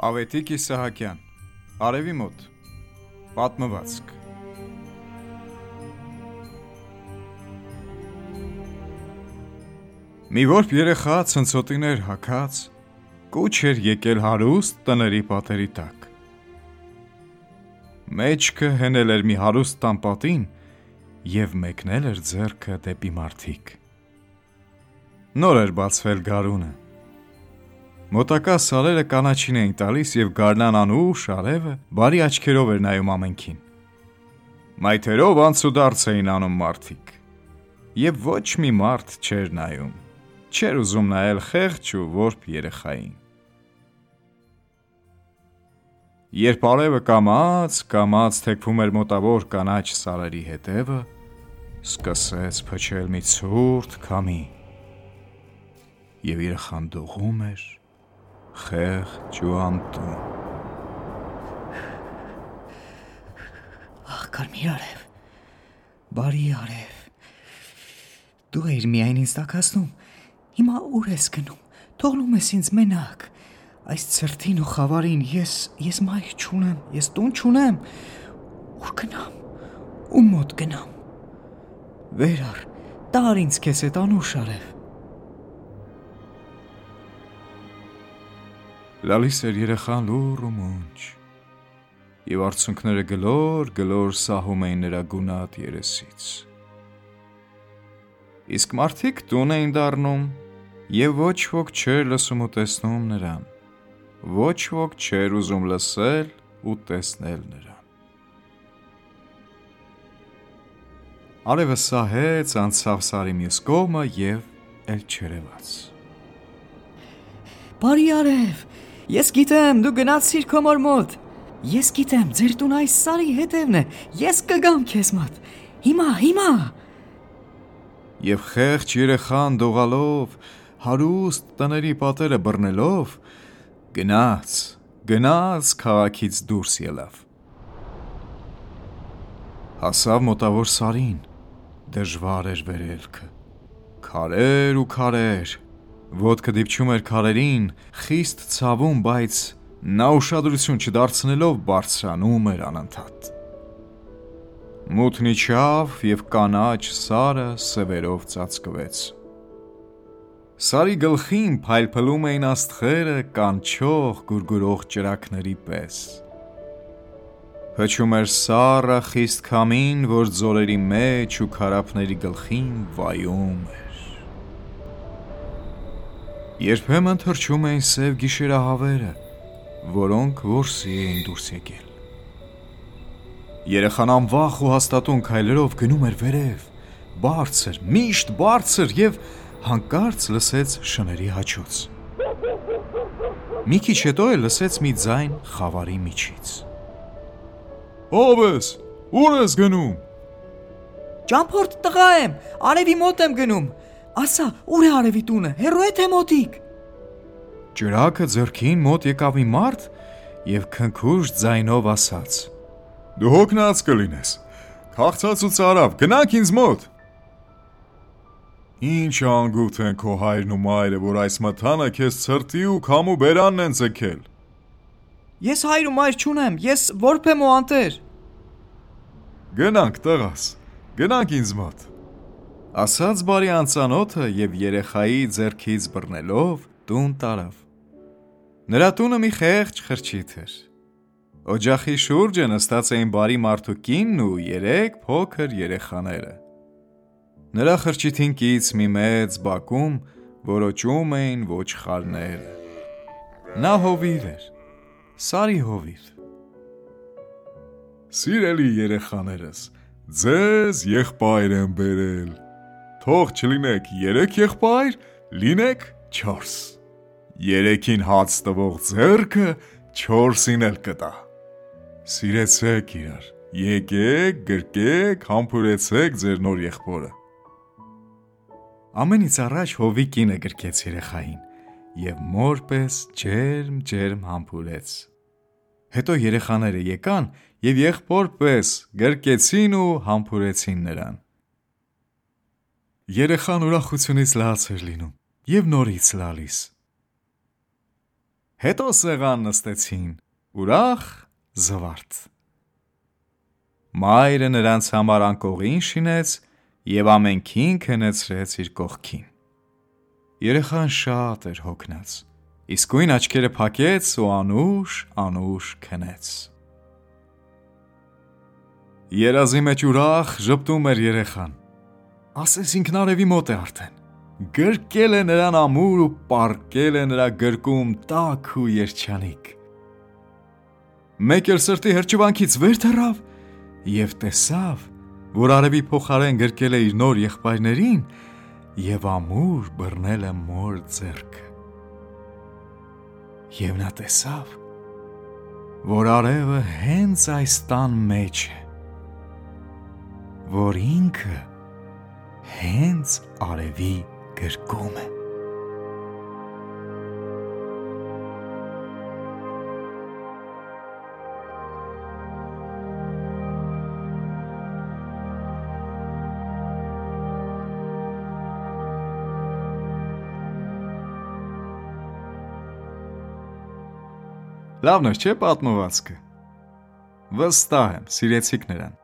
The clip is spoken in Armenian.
Ավետիք Իսահակյան Արևի մոտ Պատմվածք Մի որբ երեխա ցնցոտիներ հակած Կուչ էր եկել հարուստ տների պատերի տակ Մեջքը հենել էր մի հարուստ տան պատին Եվ մեկնել էր ձերքը դեպի մարդիկ Նոր էր բացվել գարունը Մոտակա սարերը կանաչին էին տալիս եւ գարնան անուշ արևը բարի աչքերով էր նայում ամենքին։ Մայթերով անցուդարձ էին անում մարդիկ։ Եվ ոչ մի մարդ չէր նայում։ Չէր ուզում նայել խեղճ ու որբ երեխային։ Երբ արևը կամած, կամած թեքվում էր մոտավոր կանաչ սարերի հետևը, սկսեց փչել մի ցուրտ քամի։ Եվ երեխան դողում էր խեղճ ու անտուն։ Ախ, Կարմիր արև։ Բարի արև։ Դու ես միայն ինձ տակասնում։ Հիմա ուր ես գնում։ Թողնում ես ինձ մենակ։ Այս ծրտին ու խավարին ես ես մայր չունեմ, ես տուն չունեմ։ Ուր գնամ։ Ում մոտ գնամ։ Վեր առ, տար ինձ քեզ այդ անուշ արև։ Լալիս էր երեխան լուր ու մունջ, եւ արցունքները գլոր գլոր սահում էին նրա գունատ երեսից։ Իսկ մարդիկ տուն էին դառնում, եւ ոչ ոք չէր լսում ու տեսնում նրան։ Ոչ ոք չէր ուզում լսել ու տեսնել նրան։ Արևը սահեց անցավ սարի մյուս կողմը եւ էլ չերևաց։ Բարի արև, Ես գիտեմ, դու գնացիր քո մոր մոտ։ Ես գիտեմ, ձեր տուն այս սարի հետևն է։ Ես կգամ քեզ մոտ։ Հիմա, հիմա։ Եվ խեղճ երեխան դողալով, հարուստ տների պատերը բռնելով, գնաց, գնաց քաղաքից դուրս ելավ։ Հասավ մոտավոր սարին, դժվար էր վերելքը։ Քարեր ու քարեր, Ոտքը դիպչում էր քարերին, խիստ ցավում, բայց նա ուշադրություն չդարձնելով բարձրանում էր անընդհատ։ Մութն իջավ եւ կանաչ սարը սևերով ծածկվեց։ Սարի գլխին փայլփլում էին աստղերը կանչող գուրգուրող ճրակների պես։ Փչում էր սառը խիստ քամին, որ ձորերի մեջ ու քարափների գլխին վայում էր։ Երբեմն թրջում էին սև գիշերահավերը, որոնք որսի էին դուրս եկել։ Երեխան անվախ ու հաստատուն քայլերով գնում էր վերև, բարձր, միշտ բարձր եւ հանկարծ լսեց շների հաչոց։ Մի քիչ հետո էլ լսեց մի ձայն խավարի միջից։ Ո՞վ ես։ Ուր ես գնում։ Ճամփորդ տղա եմ, արևի մոտ եմ գնում։ Ասա, ուր է արևի տունը։ Հերո է թե մոտիկ։ Ջրակը ձերքին մոտ եկավ մի մարդ եւ քնքուշ ձայնով ասաց. Դու հոգնած կլինես։ Քաղցած ու ծարավ, գնանք ինձ մոտ։ Ինչ անգութ են քո հայրն ու մայրը, որ այս մթանը քեզ ցրտի ու քամու բերանն են ցկել։ Ես հայր ու մայր չունեմ, ես որբ եմ ու անտեր։ Գնանք տղաս, գնանք ինձ մոտ։ Ասաց բարի անծանոթը եւ երեխայի ձեռքից բռնելով տուն տարավ։ Նրա տունը մի խեղճ խրճիթ էր։ Օջախի շուրջը նստած էին բարի մարդուկինն ու երեք փոքր երեխաները։ Նրա խրճիթին կից մի մեծ բակում որոճում էին ոչխարները։ Նա հովիվ էր։ Սարի հովիվ։ Սիրելի երեխաներս, ձեզ եղբայր եմ բերել։ Թող չլինեք 3 եղբայր, լինեք 4։ 3-ին հաց տվող ձեռքը 4-ին էլ կտա։ Սիրեցեք իրար։ Եկեք, գրկեք, համբուրեցեք ձեր նոր եղբորը։ Ամենից առաջ հովիկինը գրկեց երեխային եւ մորպես ջերմ ջերմ համբուրեց։ Հետո երեխաները եկան եւ եղբորպես գրկեցին ու համբուրեցին նրան։ Երեխան ուրախությունից լաց էր լինում եւ նորից լալիս։ Հետո սեղան նստեցին, ուրախ զվարթ։ Մայրը նրանց համար անկողին շինեց եւ ամենքին քնեցրեց իր կողքին։ Երեխան շատ էր հոգնած։ Իսկույն աչքերը փակեց ու անուշ, անուշ քնեց։ Երազի մեջ ուրախ ճպտում էր երեխան։ Ասես ինքնարևի մոտ է արդեն գրկել է նրան ամուր ու պարկել է նրա գրկում տաք ու երջանիկ։ Մեկ էլ սրտի հրճվանքից վեր թռավ եւ տեսավ, որ արևի փոխարեն գրկել է իր նոր եղբայրներին եւ ամուր բռնել է մոր ձեռքը։ Եվ նա տեսավ, որ արևը հենց այս տան մեջ է, որ ինքը հենց արևի գրկում է։ Լավն է, չէ՞ պատմվածքը։ Վստահ եմ, սիրեցիք նրան։